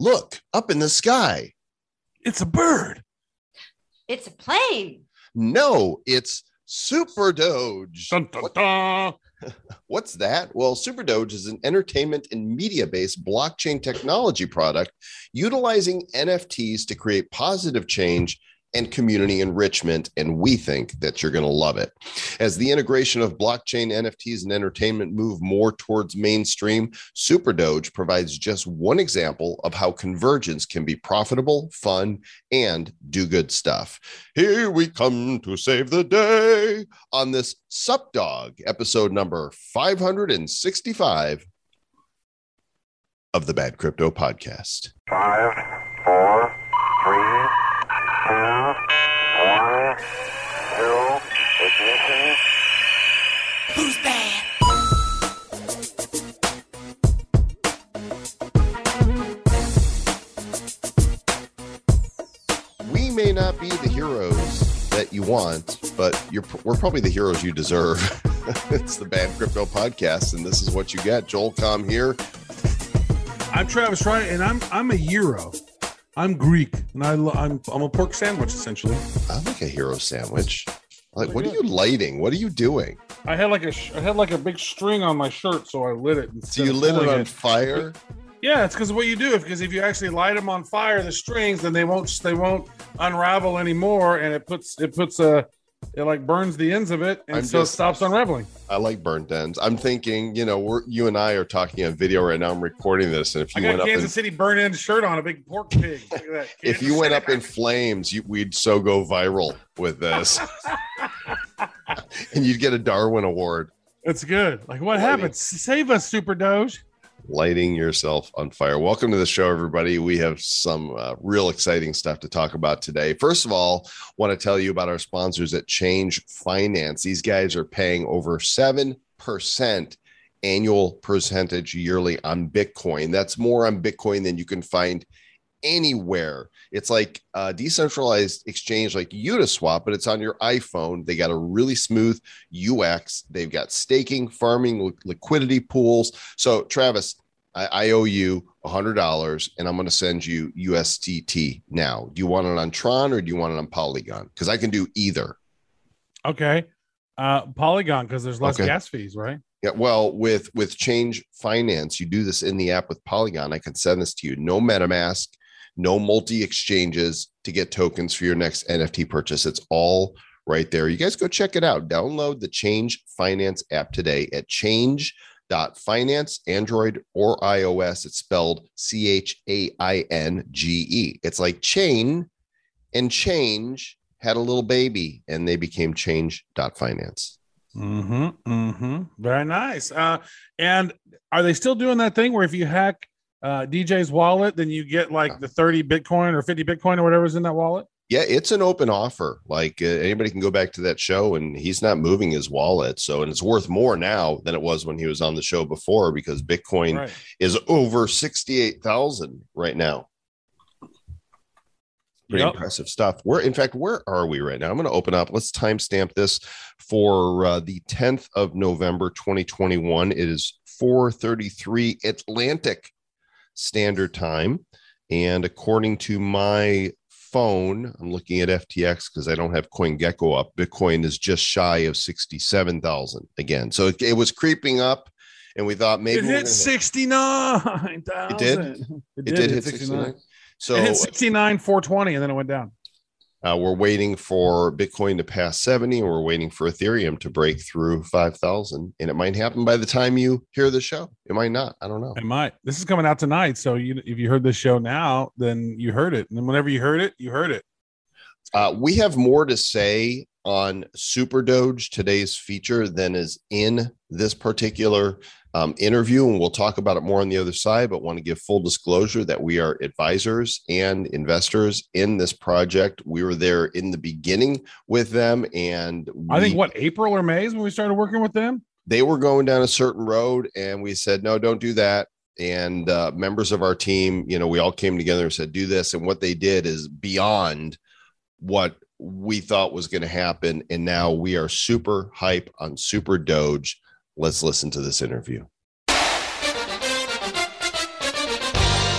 Look up in the sky. It's a bird. It's a plane. No, it's Super Doge. Dun, dun, What- dun. what's that? Well, Super Doge is an entertainment and media based blockchain technology product utilizing NFTs to create positive change and community enrichment. And we think that you're going to love it. As the integration of blockchain, NFTs, and entertainment move more towards mainstream, Super Doge provides just one example of how convergence can be profitable, fun, and do good stuff. Here we come to save the day on this Sup Dog episode number 565 of the Bad Crypto Podcast. Five, be the heroes that you want, but you're we're probably the heroes you deserve. it's the Bad Crypto Podcast, and this is what you get. Joel Comm here. I'm Travis Wright, and I'm I'm a Euro. I'm Greek, and I lo- I'm I'm a pork sandwich essentially. I like a hero sandwich. Like, what are you lighting? What are you doing? I had like a sh- I had like a big string on my shirt, so I lit it. So you lit it pulling on fire? Yeah, it's because of what you do. Because if you actually light them on fire, the strings, then they won't they won't unravel anymore, and it puts it puts a it like burns the ends of it, and I'm so just- it stops unraveling. I like burnt ends. I'm thinking, you know, we're you and I are talking on video right now. I'm recording this, and if I you got went a up Kansas in, City burn end shirt on, a big pork pig. Look at that. if you went up in flames, you, we'd so go viral with this, and you'd get a Darwin Award. it's good. Like what happened? Save us, Super Doge. Lighting yourself on fire. Welcome to the show, everybody. We have some uh, real exciting stuff to talk about today. First of all, want to tell you about our sponsors at Chainge Finance. These guys are paying over 7% annual percentage yearly on Bitcoin. That's more on Bitcoin than you can find anywhere. It's like a decentralized exchange like Uniswap, but it's on your iPhone. They got a really smooth UX. They've got staking, farming, liquidity pools. So, Travis, I, I owe you $100 and I'm going to send you USDT now. Do you want it on Tron or do you want it on Polygon? Because I can do either. Okay. Uh Polygon, because there's less Okay. gas fees, right? Yeah, well, with with Chainge Finance, you do this in the app with Polygon. I can send this to you. No MetaMask, no multi exchanges to get tokens for your next NFT purchase. It's all right there. You guys go check it out. Download the Chainge Finance app today at chainge.finance, Android or iOS. It's spelled C H A I N G E. It's like chain and change had a little baby and they became chainge.finance. Mm-hmm. Mm-hmm. Very nice. Uh, and are they still doing that thing where if you hack uh, DJ's wallet, then you get like the 30 Bitcoin or 50 Bitcoin or whatever's in that wallet? Yeah, it's an open offer. Like uh, anybody can go back to that show, and he's not moving his wallet. So, and it's worth more now than it was when he was on the show before because Bitcoin Right. is over sixty-eight thousand right now. Pretty Yep. impressive stuff. Where, in fact, where are we right now? I'm going to open up. Let's timestamp this for uh, the 10th of November, 2021. It is 4:33 Atlantic Standard Time, and according to my phone, I'm looking at FTX because I don't have CoinGecko up. Bitcoin is just shy of 67,000 again. So it, it was creeping up, and we thought maybe it hit gonna- 69,000. It did? It, it did hit 69. So it hit 69, 420, and then it went down. Uh, we're waiting for Bitcoin to pass 70, and we're waiting for Ethereum to break through 5,000. And it might happen by the time you hear the show. It might not. I don't know. It might. This is coming out tonight. So you, if you heard this show now, then you heard it. And then whenever you heard it, you heard it. Uh, we have more to say on Super Doge, today's feature, than is in this particular um, interview. And we'll talk about it more on the other side, but want to give full disclosure that we are advisors and investors in this project. We were there in the beginning with them. And I think what April or May is when we started working with them. they were going down a certain road and we said no don't do that and uh, members of our team you know we all came together and said do this and what they did is beyond what we thought was going to happen and now we are super hype on super doge let's listen to this interview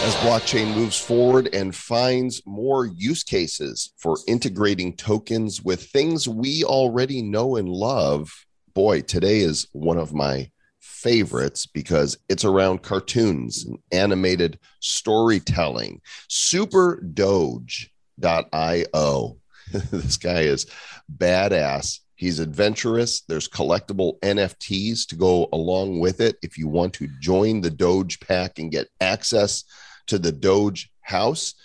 as blockchain moves forward and finds more use cases for integrating tokens with things we already know and love, boy, today is one of my favorites because it's around cartoons and animated storytelling. SuperDoge.io. this guy is badass. He's adventurous. There's collectible NFTs to go along with it. If you want to join the Doge pack and get access to the Doge house,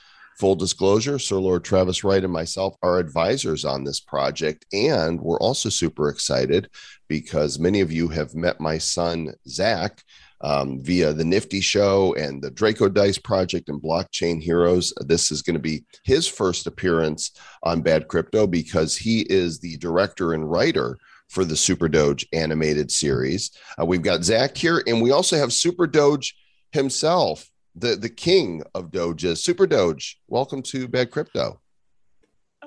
full disclosure, Sir Lord Travis Wright and myself are advisors on this project. And we're also super excited because many of you have met my son, Zach, um, via the Nifty Show and the Draco Dice Project and Blockchain Heroes. This is going to be his first appearance on Bad Crypto because he is the director and writer for the Super Doge animated series. Uh, we've got Zach here, and we also have Super Doge himself, the, the king of Doges. Super Doge, welcome to Bad Crypto.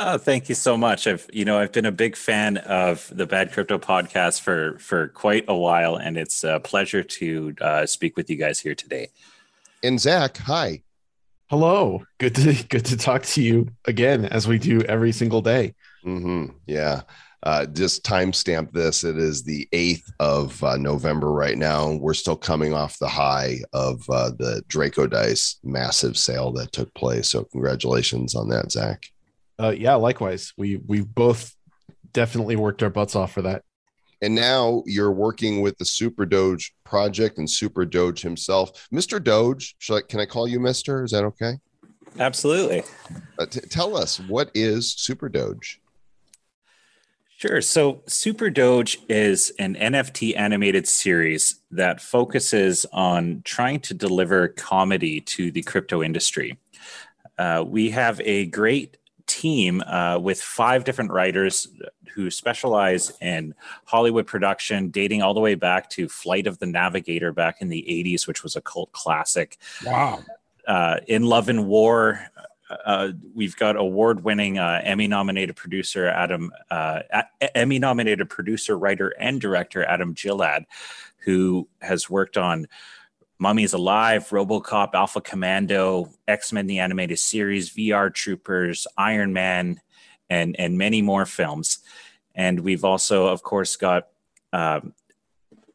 Oh, thank you so much. I've you know I've been a big fan of the Bad Crypto podcast for for quite a while, and it's a pleasure to uh, speak with you guys here today. And Zach, hi. Hello. Good to good to talk to you again as we do every single day. hmm Yeah. Uh, just timestamp this. It is the 8th of uh, November right now. We're still coming off the high of uh, the Draco Dice massive sale that took place. So, congratulations on that, Zach. Uh, yeah, likewise. We we both definitely worked our butts off for that. And now you're working with the Super Doge project and Super Doge himself. Mr. Doge, shall I, can I call you Mr.? Is that okay? Absolutely. Uh, t- tell us, what is Super Doge? Sure. So Super Doge is an NFT animated series that focuses on trying to deliver comedy to the crypto industry. Uh, we have a great team uh, with five different writers who specialize in Hollywood production, dating all the way back to Flight of the Navigator back in the 80s, which was a cult classic. Wow. Uh, in Love and War, uh, we've got award-winning uh, Emmy-nominated producer Adam, uh, Emmy-nominated producer, writer, and director Adam Gillard, who has worked on Mummies Alive, RoboCop, Alpha Commando, X-Men: The Animated Series, VR Troopers, Iron Man, and and many more films. And we've also, of course, got um,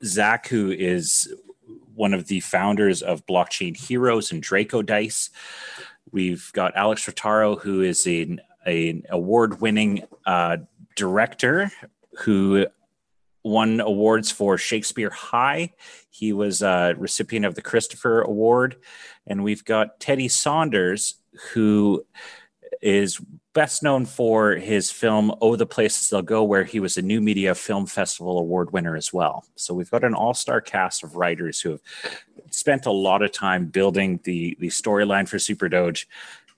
Zach, who is one of the founders of Blockchain Heroes and Draco Dice. We've got Alex Rotaru, who is an, an award-winning uh, director who won awards for Shakespeare High. He was a recipient of the Christopher Award, and we've got Teddy Saunders, who is best known for his film "Oh, the Places They'll Go," where he was a New Media Film Festival Award winner as well. So we've got an all-star cast of writers who have spent a lot of time building the the storyline for Super Doge,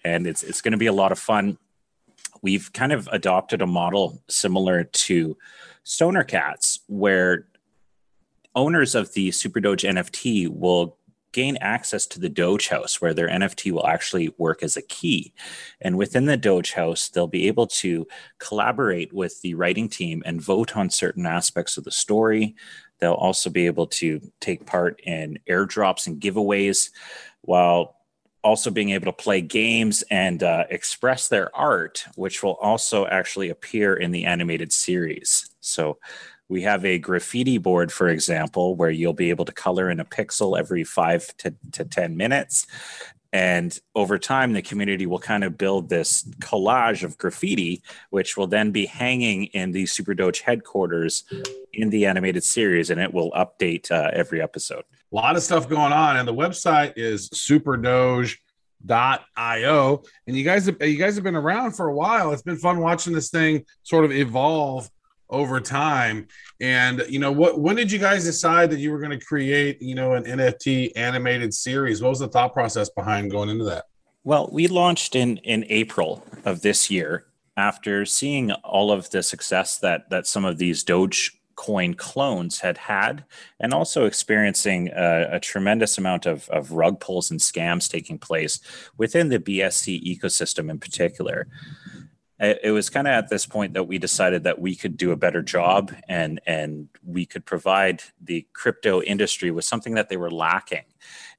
and it's it's going to be a lot of fun. We've kind of adopted a model similar to Stoner Cats, where owners of the Super Doge NFT will gain access to the Doge House, where their NFT will actually work as a key. And within the Doge House, they'll be able to collaborate with the writing team and vote on certain aspects of the story. They'll also be able to take part in airdrops and giveaways while also being able to play games and uh, express their art, which will also actually appear in the animated series. So we have a graffiti board, for example, where you'll be able to color in a pixel every five to, to 10 minutes. And over time, the community will kind of build this collage of graffiti, which will then be hanging in the Super Doge headquarters in the animated series, and it will update uh, every episode. A lot of stuff going on, and the website is superdoge.io. And you guys have you guys have been around for a while. It's been fun watching this thing sort of evolve over time. And you know, what when did you guys decide that you were going to create, you know, an NFT animated series? What was the thought process behind going into that? Well, we launched in in April of this year after seeing all of the success that that some of these Doge coin clones had had, and also experiencing a, a tremendous amount of, of rug pulls and scams taking place within the BSC ecosystem in particular. It, it was kind of at this point that we decided that we could do a better job and and we could provide the crypto industry with something that they were lacking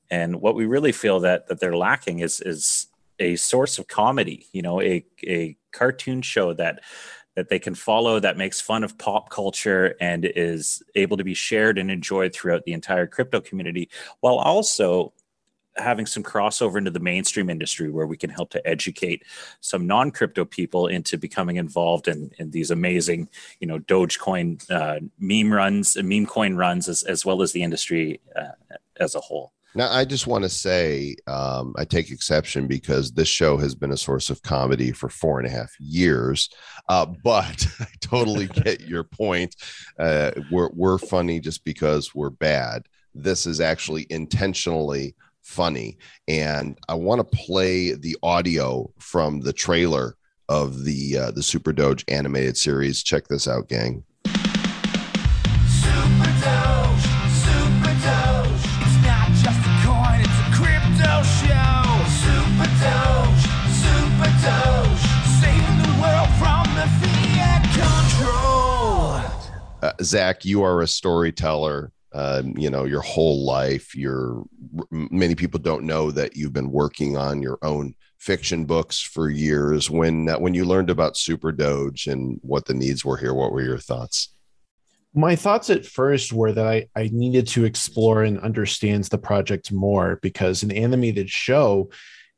And what we really feel that that they're lacking is is a source of comedy. You know, a a cartoon show that that they can follow that makes fun of pop culture and is able to be shared and enjoyed throughout the entire crypto community while also having some crossover into the mainstream industry where we can help to educate some non-crypto people into becoming involved in, in these amazing you know dogecoin uh, meme runs meme coin runs as, as well as the industry uh, as a whole Now, I just want to say um, I take exception because this show has been a source of comedy for four and a half years. Uh, but I totally get your point. Uh, we're, we're funny just because we're bad. This is actually intentionally funny. And I want to play the audio from the trailer of the uh, the Super Doge animated series. Check this out, gang. Super Doge, Super Doge. It's not just a coin, it's a crypto show. Super Doge, Super Doge. Saving the world from the fiat control. uh, Zach, you are a storyteller. Um, you know your whole life. You're many people don't know that you've been working on your own fiction books for years. When uh, when you learned about Super Doge and what the needs were here, what were your thoughts? my thoughts at first were that I, I needed to explore and understand the project more because an animated show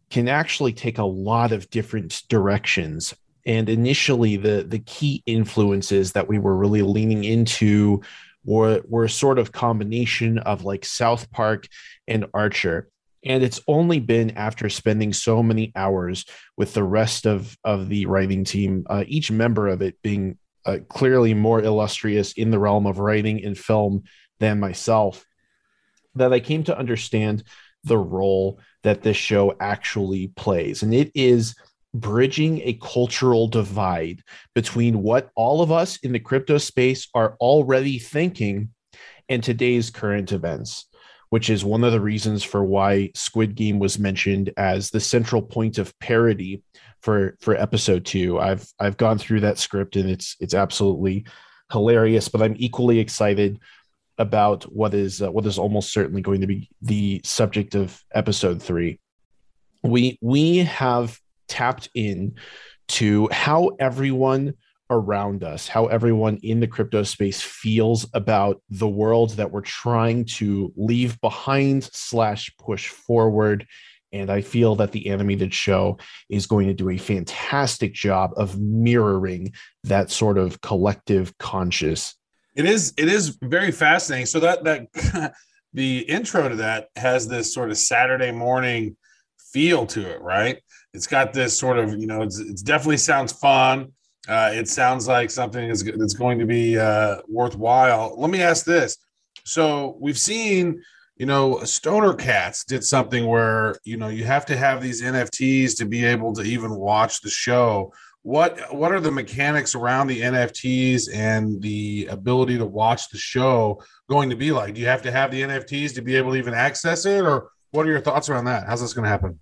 can actually take a lot of different directions. And initially, the the key influences that we were really leaning into were were a sort of combination of like South Park and Archer. And it's only been after spending so many hours with the rest of of the writing team, uh, each member of it being uh, clearly more illustrious in the realm of writing and film than myself, that I came to understand the role that this show actually plays. And it is bridging a cultural divide between what all of us in the crypto space are already thinking and today's current events. Which is one of the reasons for why Squid Game was mentioned as the central point of parody for for episode two. I've I've gone through that script and it's it's absolutely hilarious. But I'm equally excited about what is uh, what is almost certainly going to be the subject of episode three. We we have tapped in to how everyone around us, how everyone in the crypto space feels about the world that we're trying to leave behind slash push forward and I feel that the animated show is going to do a fantastic job of mirroring that sort of collective conscious. It is it is very fascinating. So that that the intro to that has this sort of Saturday morning feel to it, right? It's got this sort of you know it's, it's definitely sounds fun. Uh, it sounds like something is that's going to be uh, worthwhile. Let me ask this: so we've seen you know stoner cats did something where you know you have to have these nfts to be able to even watch the show. What what are the mechanics around the nfts and the ability to watch the show going to be like? Do you have to have the nfts to be able to even access it or what are your thoughts around that? How's this going to happen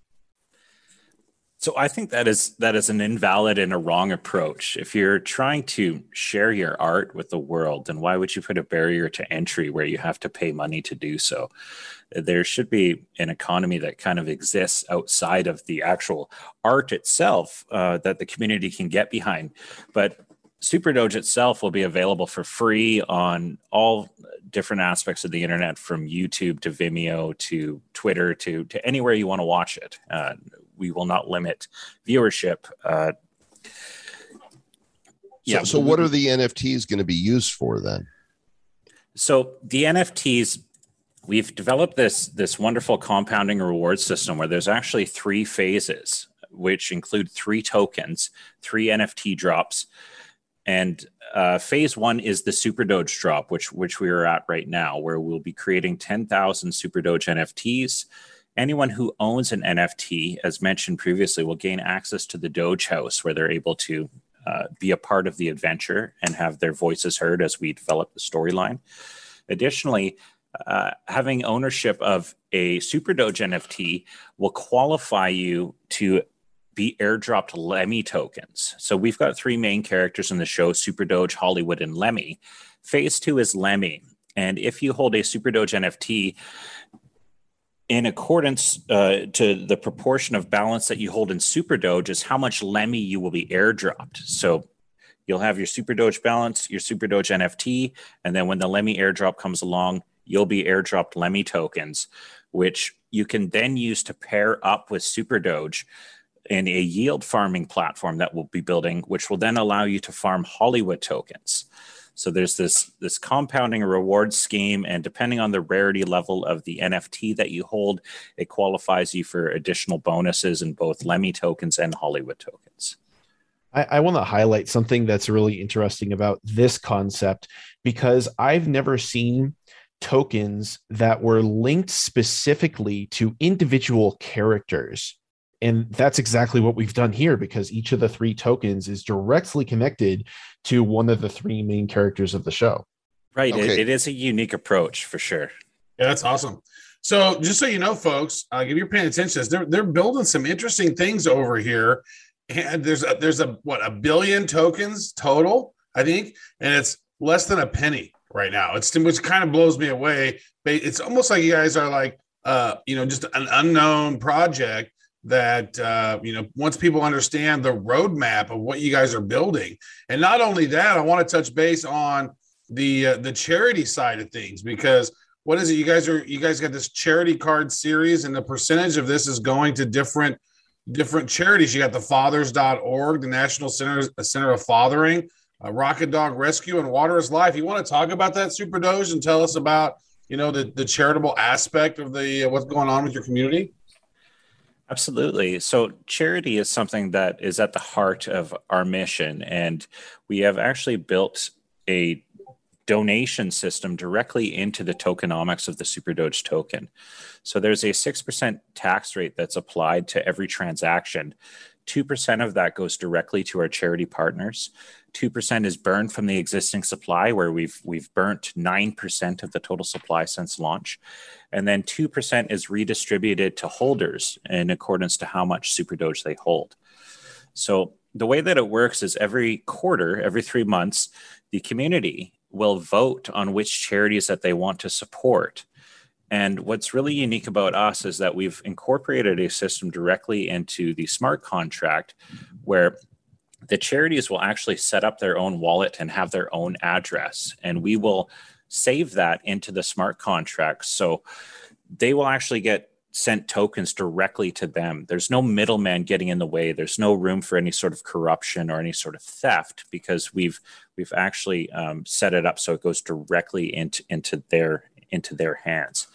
So I think that is that is an invalid and a wrong approach. If you're trying to share your art with the world, then why would you put a barrier to entry where you have to pay money to do so? There should be an economy that kind of exists outside of the actual art itself uh, that the community can get behind. But Super Doge itself will be available for free on all different aspects of the internet, from YouTube to Vimeo to Twitter to to anywhere you want to watch it. Uh, we will not limit viewership. Uh, So, so what are the NFTs going to be used for then? So the NFTs, we've developed this this wonderful compounding reward system where there's actually three phases, which include three tokens, three NFT drops, and uh, phase one is the Super Doge drop, which which we are at right now, where we'll be creating ten thousand Super Doge NFTs. Anyone who owns an NFT, as mentioned previously, will gain access to the Doge House, where they're able to uh, be a part of the adventure and have their voices heard as we develop the storyline. Additionally, uh, having ownership of a Super Doge NFT will qualify you to be airdropped Lemmy tokens. So we've got three main characters in the show Super Doge, Hollywood, and Lemmy. Phase two is Lemmy. And if you hold a Super Doge NFT, in accordance uh, to the proportion of balance that you hold in Super Doge is how much Lemmy you will be airdropped. So you'll have your Super Doge balance, your Super Doge NFT, and then when the Lemmy airdrop comes along, you'll be airdropped Lemmy tokens, which you can then use to pair up with Super Doge in a yield farming platform that we'll be building, which will then allow you to farm Hollywood tokens. So there's this this compounding reward scheme, and depending on the rarity level of the NFT that you hold, it qualifies you for additional bonuses in both Lemmy tokens and Hollywood tokens. I, I want to highlight something that's really interesting about this concept because I've never seen tokens that were linked specifically to individual characters. And that's exactly what we've done here because each of the three tokens is directly connected to one of the three main characters of the show. Right. It, it is a unique approach for sure. Yeah, that's awesome. So, just so you know, folks, uh, if you're paying attention, to this, they're they're building some interesting things over here. And there's a, there's a what a billion tokens total, I think, and it's less than a penny right now. It's which kind of blows me away. But It's almost like you guys are like, uh, you know, just an unknown project that uh, you know once people understand the roadmap of what you guys are building, and not only that, I want to touch base on the uh, the charity side of things because what is it? You guys are you guys got this charity card series and the percentage of this is going to different different charities. You got the fathers.org the national center center of fathering uh, rocket dog rescue and water is life. You want to talk about that super doge and tell us about you know the, the charitable aspect of the uh, what's going on with your community Absolutely. So, charity is something that is at the heart of our mission. And we have actually built a donation system directly into the tokenomics of the SuperDoge token. So, there's a 6% tax rate that's applied to every transaction. 2% of that goes directly to our charity partners. 2% is burned from the existing supply, where we've, we've burnt 9% of the total supply since launch. And then 2% is redistributed to holders in accordance to how much super doge they hold. So the way that it works is every quarter every three months the community will vote on which charities that they want to support. And what's really unique about us is that we've incorporated a system directly into the smart contract where the charities will actually set up their own wallet and have their own address and we will save that into the smart contract. So they will actually get sent tokens directly to them. There's no middleman getting in the way. There's no room for any sort of corruption or any sort of theft because we've we've actually um, set it up so it goes directly into into their into their hands.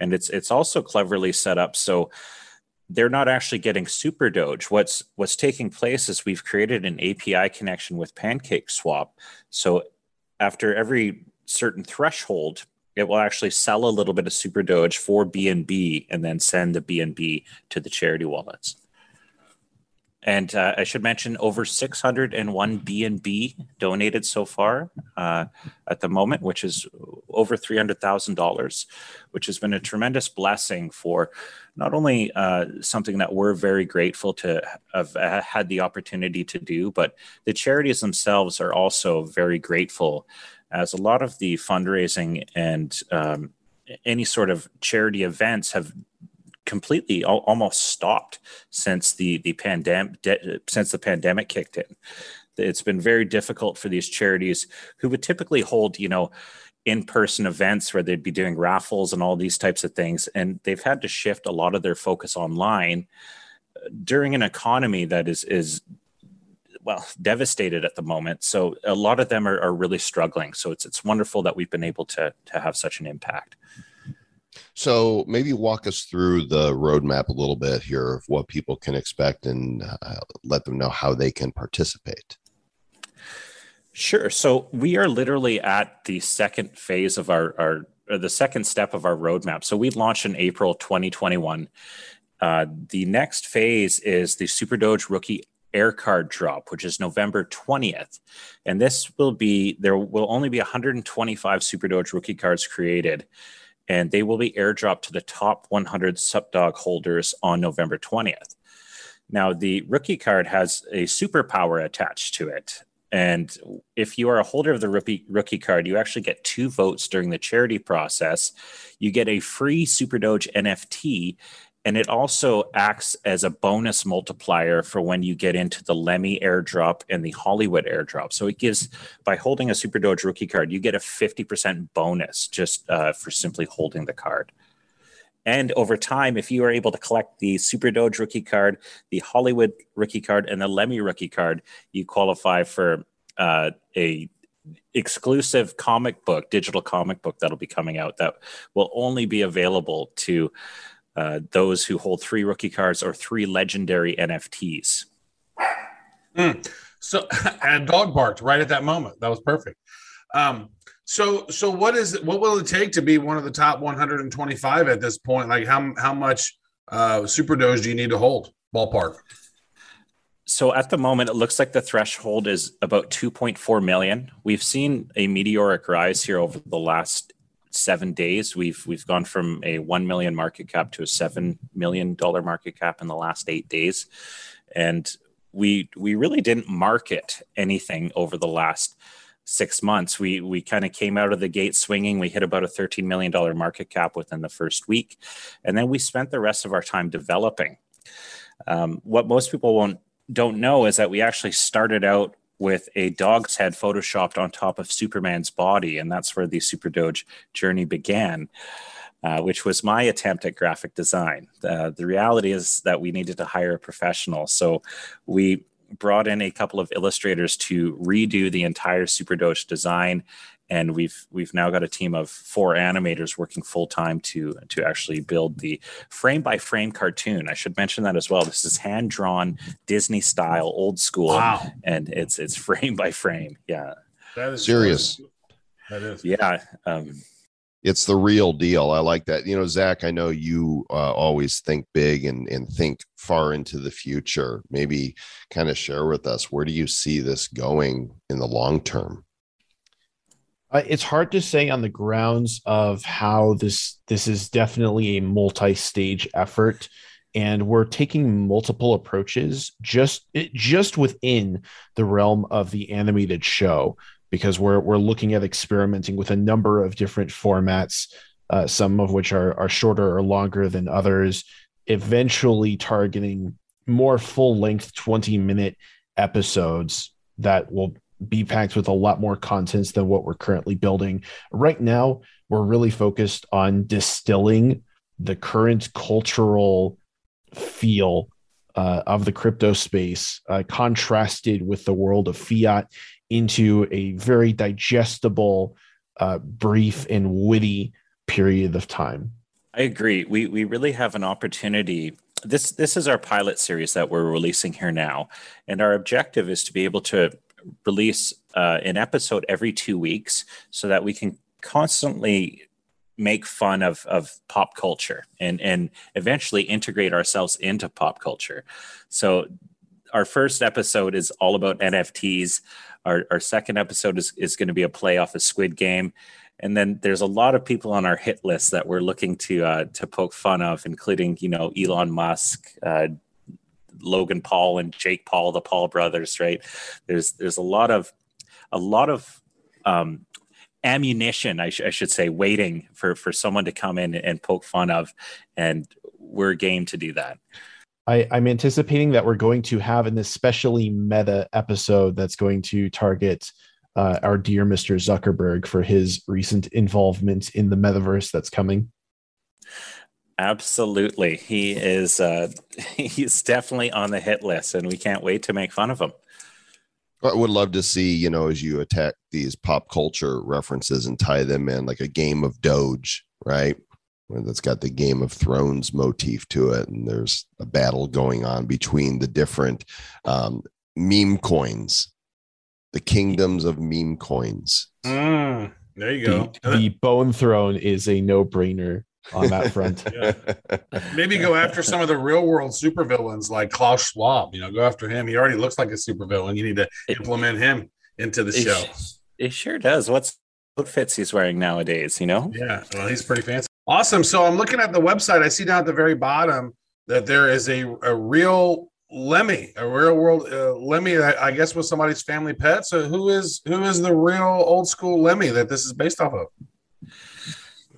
And it's it's also cleverly set up so they're not actually getting super doge what's what's taking place is we've created an api connection with PancakeSwap so after every certain threshold, it will actually sell a little bit of super doge for BNB and then send the BNB to the charity wallets. And uh, I should mention over 601 BNB donated so far uh, at the moment, which is over $300,000, which has been a tremendous blessing for not only uh, something that we're very grateful to have uh, had the opportunity to do, but the charities themselves are also very grateful as a lot of the fundraising and um, any sort of charity events have completely al- almost stopped since the the pandemic de- since the pandemic kicked in. It's been very difficult for these charities who would typically hold, you know, in-person events where they'd be doing raffles and all these types of things, and they've had to shift a lot of their focus online uh, during an economy that is is well devastated at the moment. So a lot of them are, are really struggling. So it's it's wonderful that we've been able to to have such an impact So maybe walk us through the roadmap a little bit here of what people can expect and uh, let them know how they can participate. sure. So we are literally at the second phase of our our the second step of our roadmap. So we launched in april 2021 uh, the next phase is the super doge rookie air card drop which is november 20th and this will be there will only be 125 super doge rookie cards created and they will be airdropped to the top 100 Supdog holders on November 20th. Now, the rookie card has a superpower attached to it. and if you are a holder of the rookie rookie card, you actually get two votes during the charity process. You get a free Super Doge NFT, and it also acts as a bonus multiplier for when you get into the Lemmy airdrop and the Hollywood airdrop. So it gives by holding a Super Doge rookie card, you get a fifty percent bonus just uh, for simply holding the card. And over time, if you are able to collect the Super Doge rookie card, the Hollywood rookie card, and the Lemmy rookie card, you qualify for uh, a exclusive comic book, digital comic book that'll be coming out that will only be available to uh, those who hold three rookie cards or three legendary NFTs. So, and a dog barked right at that moment. That was perfect. Um, so, so what is? What will it take to be one of the top 125 at this point? Like, how how much uh, super doge do you need to hold? Ballpark. So at the moment, it looks like the threshold is about 2.4 million. We've seen a meteoric rise here over the last seven days. We've we've gone from a one million market cap to a seven million dollar market cap in the last eight days, and we we really didn't market anything over the last six months. We we kind of came out of the gate swinging. We hit about a thirteen million dollar market cap within the first week, and then we spent the rest of our time developing. Um, what most people won't don't know is that we actually started out with a dog's head photoshopped on top of Superman's body, and that's where the Super Doge journey began. Uh, which was my attempt at graphic design. Uh, the reality is that we needed to hire a professional, so we brought in a couple of illustrators to redo the entire Super Doge design, and we've we've now got a team of four animators working full time to to actually build the frame by frame cartoon. I should mention that as well. This is hand drawn Disney style, old school, Wow. and it's it's frame by frame. Yeah, That is Serious. That is. yeah. Um, it's the real deal. I like that. You know, Zach, I know you uh, always think big and, and think far into the future. Maybe kind of share with us where do you see this going in the long term? Uh, it's hard to say on the grounds of how this this is definitely a multi-stage effort and we're taking multiple approaches just it, just within the realm of the animated show because we're we're looking at experimenting with a number of different formats uh, some of which are are shorter or longer than others eventually targeting more full length 20 minute episodes that will be packed with a lot more contents than what we're currently building. Right now, we're really focused on distilling the current cultural feel uh, of the crypto space, uh, contrasted with the world of fiat, into a very digestible, uh, brief, and witty period of time. I agree. We we really have an opportunity. This this is our pilot series that we're releasing here now, and our objective is to be able to release uh, an episode every two weeks, so that we can constantly make fun of of pop culture and and eventually integrate ourselves into pop culture. So our first episode is all about NFTs. Our, our second episode is, is going to be a play off of Squid Game. And then there's a lot of people on our hit list that we're looking to uh, to poke fun of, including you know Elon Musk, uh, Logan Paul, and Jake Paul, the Paul brothers. Right? There's there's a lot of a lot of um, ammunition, I, sh- I should say, waiting for for someone to come in and poke fun of, and we're game to do that. I, I'm anticipating that we're going to have an especially meta episode that's going to target uh, our dear Mr. Zuckerberg for his recent involvement in the metaverse that's coming. Absolutely, he is. Uh, he's definitely on the hit list, and we can't wait to make fun of him. I would love to see, you know, as you attack these pop culture references and tie them in like a game of Doge, right? That's got the Game of Thrones motif to it. And there's a battle going on between the different um, meme coins, the kingdoms of meme coins. Mm, there you go. The, the Bone Throne is a no-brainer on that front. Yeah. Maybe go after some of the real world supervillains like Klaus Schwab. You know, go after him. He already looks like a supervillain. You need to implement him into the It show. It sure does. What's outfits he's wearing nowadays? You know. Yeah, well, he's pretty fancy. Awesome. So I'm looking at the website. I see down at the very bottom that there is a, a real Lemmy, a real world uh, Lemmy. I, I guess was somebody's family pet. So who is who is the real old school Lemmy that this is based off of?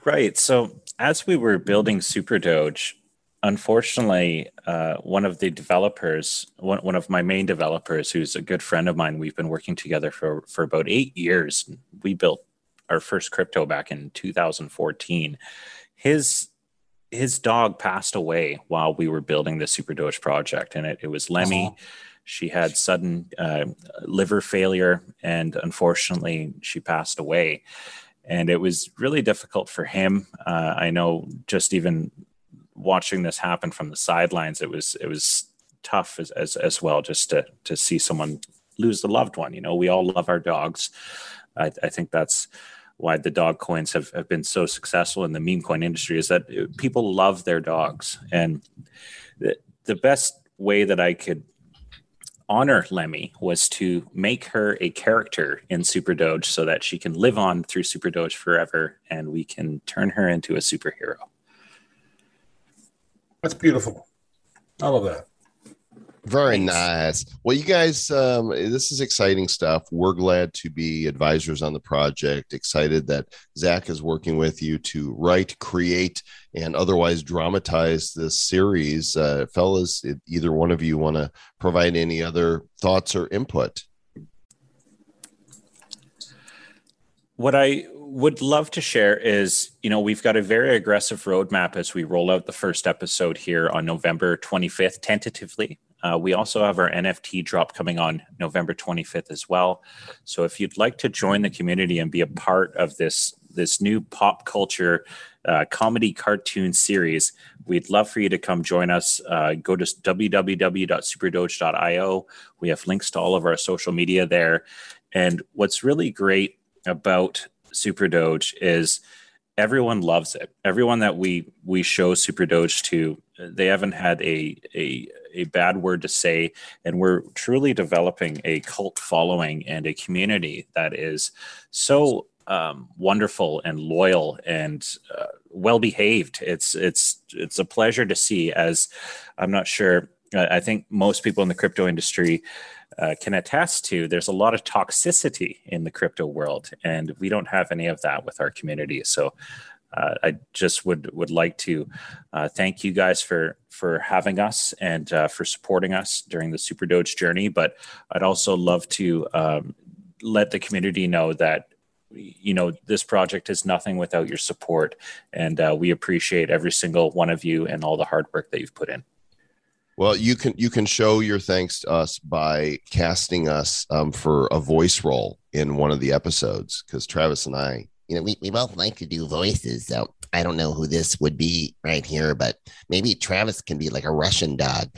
Right. So as we were building Super Doge, unfortunately, uh, one of the developers, one, one of my main developers, who's a good friend of mine, we've been working together for for about eight years. We built our first crypto back in 2014. His his dog passed away while we were building the Super Doge project, and it, it was Lemmy. She had sudden uh, liver failure, and unfortunately, she passed away. And it was really difficult for him. Uh, I know, just even watching this happen from the sidelines, it was it was tough as as, as well, just to to see someone lose a loved one. You know, we all love our dogs. I, I think that's why the dog coins have, have been so successful in the meme coin industry is that people love their dogs. And the, the best way that I could honor Lemmy was to make her a character in Super Doge so that she can live on through Super Doge forever and we can turn her into a superhero. That's beautiful. I love that. Very Thanks. nice. Well, you guys, um, this is exciting stuff. We're glad to be advisors on the project. Excited that Zach is working with you to write, create, and otherwise dramatize this series. Uh, fellas, if either one of you want to provide any other thoughts or input? What I would love to share is, you know, we've got a very aggressive roadmap as we roll out the first episode here on November 25th, tentatively. Uh, we also have our NFT drop coming on November 25th as well. So if you'd like to join the community and be a part of this this new pop culture uh, comedy cartoon series, we'd love for you to come join us. Uh, go to www.superdoge.io. We have links to all of our social media there. And what's really great about Super Doge is everyone loves it. Everyone that we we show Super Doge to, they haven't had a a a bad word to say, and we're truly developing a cult following and a community that is so um, wonderful and loyal and uh, well behaved. It's it's it's a pleasure to see. As I'm not sure, I think most people in the crypto industry uh, can attest to there's a lot of toxicity in the crypto world and we don't have any of that with our community so uh, i just would would like to uh, thank you guys for for having us and uh, for supporting us during the super doge journey. But i'd also love to um, let the community know that you know this project is nothing without your support. And uh, we appreciate every single one of you and all the hard work that you've put in. Well, you can you can show your thanks to us by casting us um, for a voice role in one of the episodes because Travis and I, you know, we, we both like to do voices. So I don't know who this would be right here, but maybe Travis can be like a Russian dog.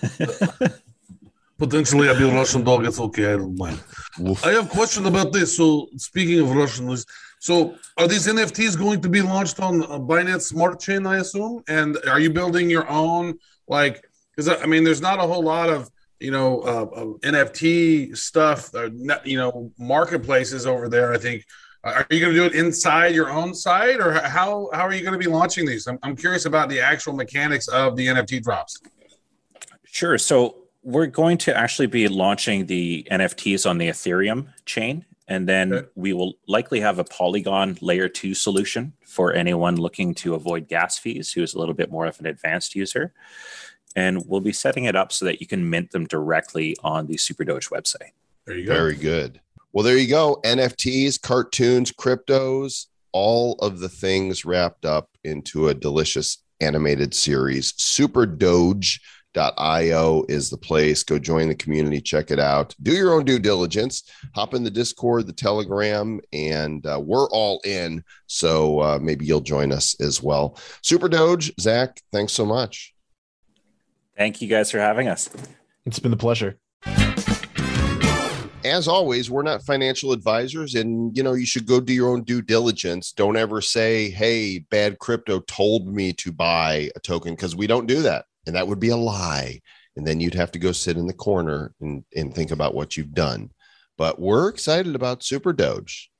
Potentially, I'll be a Russian dog. It's okay. I don't mind. woof, I have a question about this. So, speaking of Russian, so are these NFTs going to be launched on Binance Smart Chain? I assume. And are you building your own? Like, because I mean, there's not a whole lot of you know uh, uh, NFT stuff. Uh, you know, marketplaces over there. I think. Are you going to do it inside your own site, or how how are you going to be launching these? I'm, I'm curious about the actual mechanics of the NFT drops. Sure. So we're going to actually be launching the NFTs on the Ethereum chain. And then Okay. we will likely have a Polygon layer two solution for anyone looking to avoid gas fees who is a little bit more of an advanced user. And we'll be setting it up so that you can mint them directly on the Super Doge website. There you go. very good. Well, there you go. NFTs, cartoons, cryptos, all of the things wrapped up into a delicious animated series. Superdoge.io is the place. Go join the community, check it out. Do your own due diligence. Hop in the Discord, the Telegram, and uh, we're all in. So uh, maybe you'll join us as well. Superdoge, Zach, thanks so much. Thank you guys for having us. It's been a pleasure. As always, we're not financial advisors, and you know you should go do your own due diligence. Don't ever say, "Hey, bad crypto told me to buy a token," because we don't do that, and that would be a lie. And then you'd have to go sit in the corner and and think about what you've done. But we're excited about Super Doge.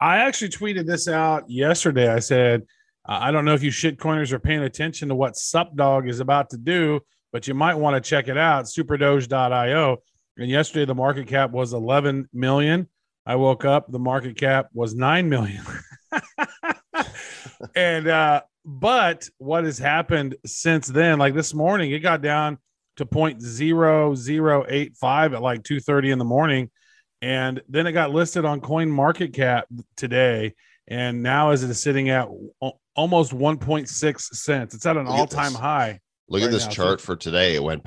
I actually tweeted this out yesterday. I said, I don't know if you shitcoiners are paying attention to what Sup Supdog is about to do, but you might want to check it out. Superdoge.io. And yesterday the market cap was 11 million. I woke up, the market cap was 9 million. and uh but what has happened since then like this morning it got down to point zero zero eight five at like 2 30 in the morning. And then it got listed on coin market cap today. And now as it is sitting at almost 1.6 cents. It's at an all-time high Look at this now. chart for today. It went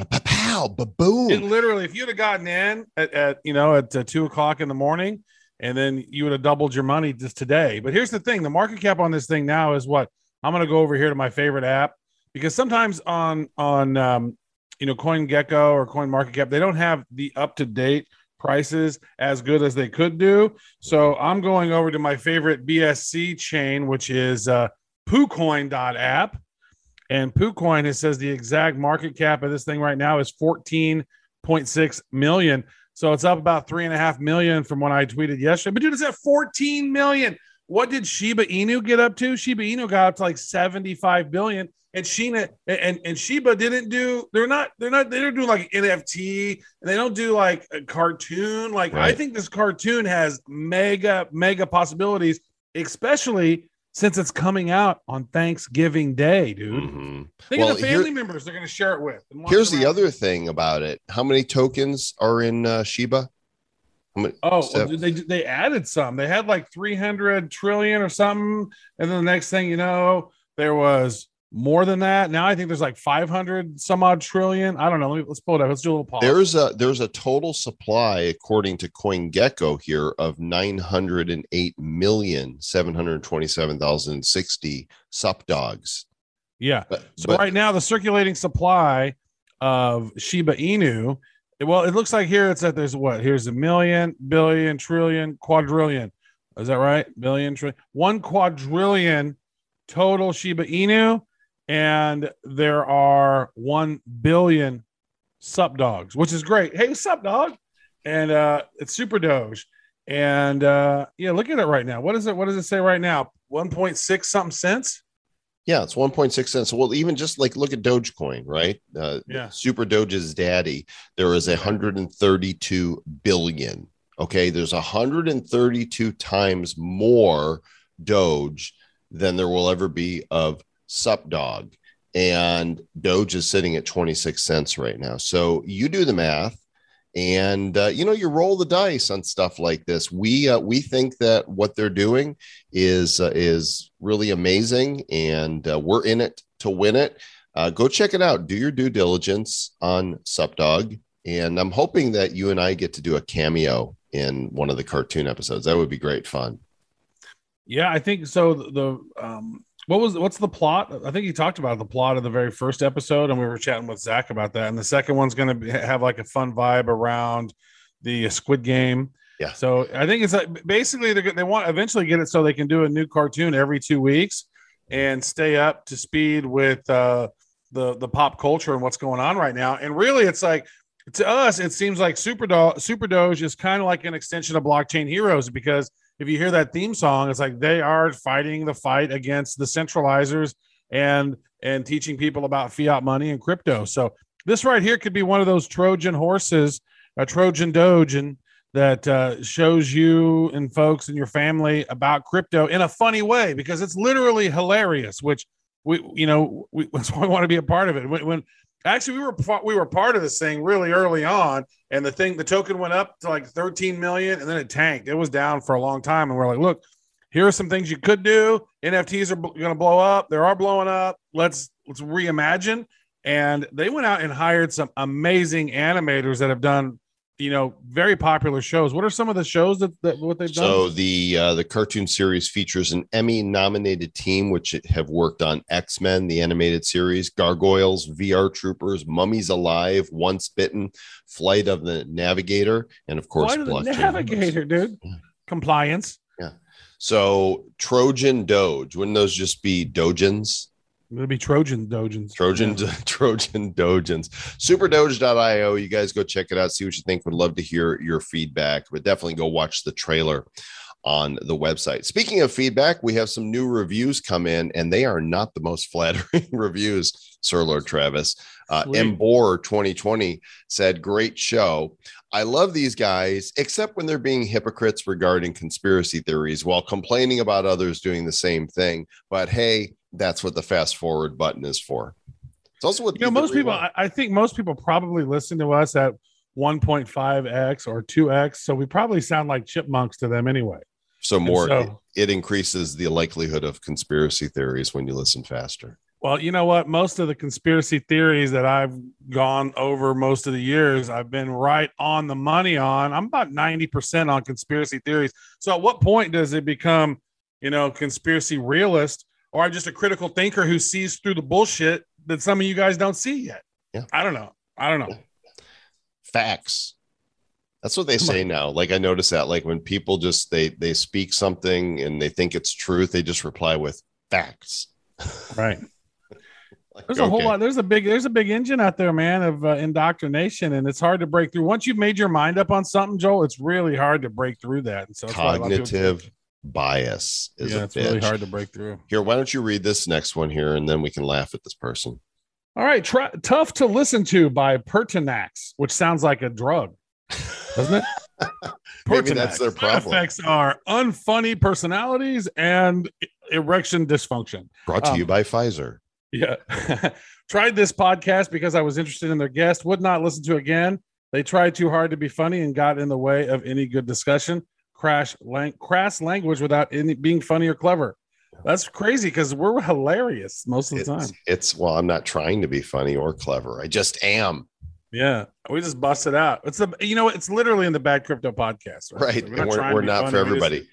pow, boom. it literally if you'd have gotten in at, at you know at uh, two o'clock in the morning and then you would have doubled your money just today but here's the thing the market cap on this thing now is what i'm going to go over here to my favorite app because sometimes on on um, you know CoinGecko or CoinMarketCap they don't have the up to date prices as good as they could do so i'm going over to my favorite bsc chain which is uh poocoin.app and poocoin it says the exact market cap of this thing right now is 14.6 million so it's up about three and a half million from when I tweeted yesterday. But dude, it's at 14 million. What did Shiba Inu get up to? Shiba Inu got up to like 75 billion. And Sheena and, and Shiba didn't do, they're not, they're not, they don't do like NFT and they don't do like a cartoon. Like I think this cartoon has mega, mega possibilities, especially since it's coming out on Thanksgiving Day, dude. Mhm. Think Well, of the here- family members they're going to share it with. Here's the around. other thing about it. How many tokens are in uh, Shiba? How many- Oh, Seven. they they added some. They had like 300 trillion or something, and then the next thing you know, there was more than that. Now I think there's like 500 some odd trillion. I don't know. Let me, let's pull it up. Let's do a little pause. There's a there's a total supply according to CoinGecko here of 908 million 727,060 Supdogs. yeah. But, So but- right now the circulating supply of Shiba Inu. Well, it looks like here it's that there's what? Here's a million, billion, trillion, quadrillion. Is that right? Billion, trillion, one quadrillion total Shiba Inu, and there are one billion Supdogs, which is great. Hey, sup dog, and uh, it's Super Doge, and uh, yeah, look at it right now. What is it? What does it say right now? One point six something cents. yeah, it's 1.6 cents. Well, even just like look at Dogecoin, right? Uh, Yeah. Super Doge's daddy, there is 132 billion. Okay, there's 132 times more Doge than there will ever be of Supdog. And Doge is sitting at 26 cents right now. So you do the math and uh, you know you roll the dice on stuff like this. We uh, we think that what they're doing is uh, is really amazing and uh, we're in it to win it. Uh, go check it out. Do your due diligence on Supdog. And I'm hoping that you and I get to do a cameo in one of the cartoon episodes. That would be great fun. Yeah, I think so. The, the um, what was what's the plot? I think you talked about the plot of the very first episode, and we were chatting with Zach about that. And the second one's going to have like a fun vibe around the Squid Game. Yeah. So I think it's like basically they're, they want to eventually get it so they can do a new cartoon every two weeks and stay up to speed with uh, the the pop culture and what's going on right now. And really, it's like to us, it seems like Super Do- Super Doge is kind of like an extension of Blockchain Heroes because if you hear that theme song, it's like they are fighting the fight against the centralizers and and teaching people about fiat money and crypto. So this right here could be one of those Trojan horses, a Trojan Doge, and that uh, shows you and folks and your family about crypto in a funny way because it's literally hilarious. Which we, you know, we, we want to be a part of it. When, when actually we were we were part of this thing really early on, and the thing the token went up to like 13 million, and then it tanked. It was down for a long time, and we're like, look, here are some things you could do. NFTs are going to blow up. They are blowing up. Let's let's reimagine. And they went out and hired some amazing animators that have done, you know, very popular shows. What are some of the shows that, that what they've done? So the uh, the cartoon series features an Emmy nominated team which have worked on X Men, the animated series, Gargoyles, VR Troopers, Mummies Alive, Once Bitten, Flight of the Navigator, and of course Flight of the. Navigator, dude. Yeah. Compliance. Yeah. So Trojan Doge, wouldn't those just be Dojans? It'll be Trojan Dojans. Trojan Trojan Dojans. Superdoge.io. You guys go check it out, see what you think. Would love to hear your feedback, but definitely go watch the trailer on the website. Speaking of feedback, we have some new reviews come in, and they are not the most flattering reviews, Sir Lord Travis. Uh, Sweet. Embor 2020 said, Great show. I love these guys, except when they're being hypocrites regarding conspiracy theories while complaining about others doing the same thing. But hey, that's what the fast forward button is for. It's also what You know, most people. I, I think most people probably listen to us at 1.5x or 2x. So we probably sound like chipmunks to them anyway. so more so- it, it increases the likelihood of conspiracy theories when you listen faster. Well, you know what? Most of the conspiracy theories that I've gone over most of the years, I've been right on the money on. I'm about 90% on conspiracy theories. So at what point does it become, you know, conspiracy realist or I'm just a critical thinker who sees through the bullshit that some of you guys don't see yet? Yeah. I don't know. I don't know. facts that's what they say now like i notice that like when people just they they speak something and they think it's truth they just reply with facts Right. Like, There's a whole lot. There's a big. There's a big engine out there, man, of uh, indoctrination, and it's hard to break through. Once you've made your mind up on something, Joel, it's really hard to break through that. And so that's why a lot of cognitive bias is yeah, a it's really hard to break through. here why don't you read this next one here and then we can laugh at this person All right, try, tough to listen to by Pertinax, which sounds like a drug, doesn't it? Maybe that's their problem. Side. Effects are unfunny personalities and erection dysfunction. brought to Um, you by pfizer Yeah. tried this podcast because I was interested in their guest, would not listen to again. They tried too hard to be funny and got in the way of any good discussion. Crash lang- crass language without any being funny or clever. That's crazy because we're hilarious most of the it's, time. it's well i'm not trying to be funny or clever i just am Yeah. We just bust it out. It's the you know, it's literally in the bad crypto podcast. right and we're, trying to we're not for just- everybody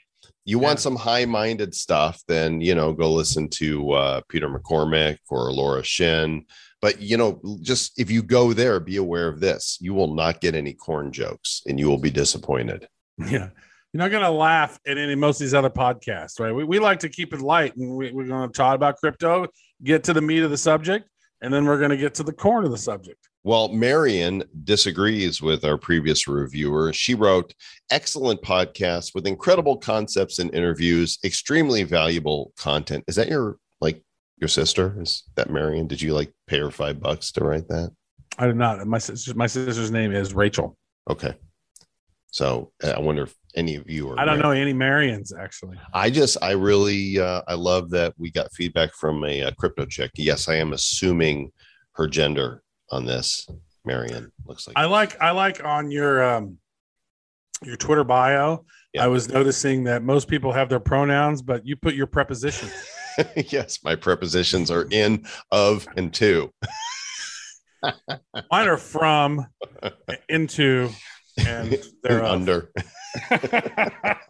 you want some high-minded stuff then you know go listen to uh, peter McCormack or laura shin but you know just if you go there be aware of this you will not get any corn jokes and you will be disappointed Yeah. You're not going to laugh at any most of these other podcasts, right? We, we like to keep it light and we, we're going to talk about crypto, get to the meat of the subject, and then we're going to get to the core of the subject. Well, Marion disagrees with our previous reviewer. She wrote, excellent podcast with incredible concepts and interviews, extremely valuable content. Is that your like your sister? Is that Marion? Did you like pay her five bucks to write that? I did not. My my sister's name is Rachel. Okay. So uh, I wonder if any of you are I don't know any Marians actually. I just I really uh, I love that we got feedback from a, uh crypto chick. Yes, I am assuming her gender on this. Marion looks like I like I like on your um your Twitter bio. Yeah. I was noticing that most people have their pronouns, but you put your prepositions. yes, my prepositions are in, of, and to. Mine are from, into, and And thereof. under.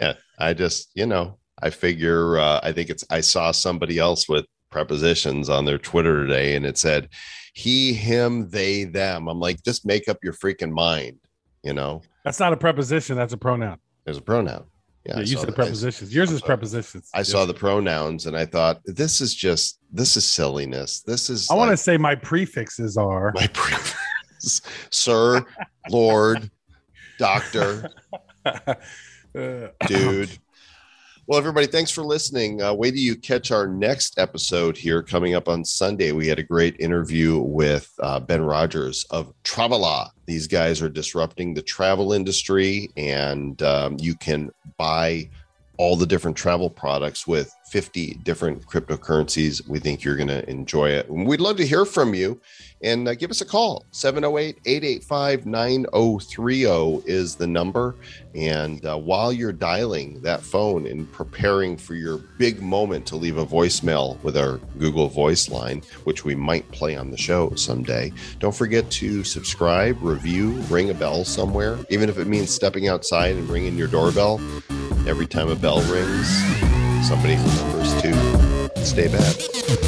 Yeah, I just, you know, I figure, uh, I think it's, I saw somebody else with prepositions on their Twitter today and it said he, him, they, them. I'm like, just make up your freaking mind, you know, That's not a preposition. That's a pronoun. there's a pronoun. Yeah, Yeah, I you saw said that. prepositions. Yours is saw- prepositions. I saw the pronouns and I thought, this is just, this is silliness. This is, I want to say my prefixes are. my Sir, Lord, Doctor, dude. Well, everybody, thanks for listening. Uh, wait till you catch our next episode here coming up on Sunday. We had a great interview with uh, Ben Rogers of Travala. These guys are disrupting the travel industry, and um, you can buy all the different travel products with 50 different cryptocurrencies. We think you're going to enjoy it. We'd love to hear from you and uh, give us a call. 708 885 9030 is the number. And uh, while you're dialing that phone and preparing for your big moment to leave a voicemail with our Google Voice line, which we might play on the show someday, don't forget to subscribe, review, ring a bell somewhere, even if it means stepping outside and ringing your doorbell. Every time a bell rings, somebody remembers to stay bad.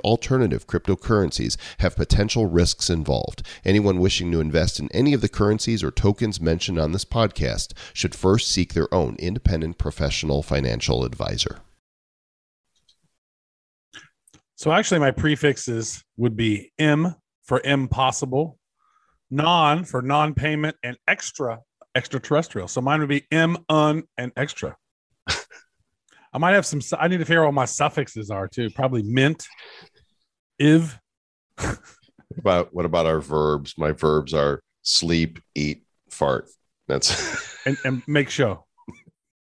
alternative cryptocurrencies have potential risks involved. Anyone wishing to invest in any of the currencies or tokens mentioned on this podcast should first seek their own independent professional financial advisor. So actually, my prefixes would be M for impossible, non for non-payment, and extra extraterrestrial. So mine would be M, un, and extra. I might have some. I need to figure out what my suffixes are too. Probably mint, iv. What about what about our verbs? My verbs are sleep, eat, fart. That's and, and make show.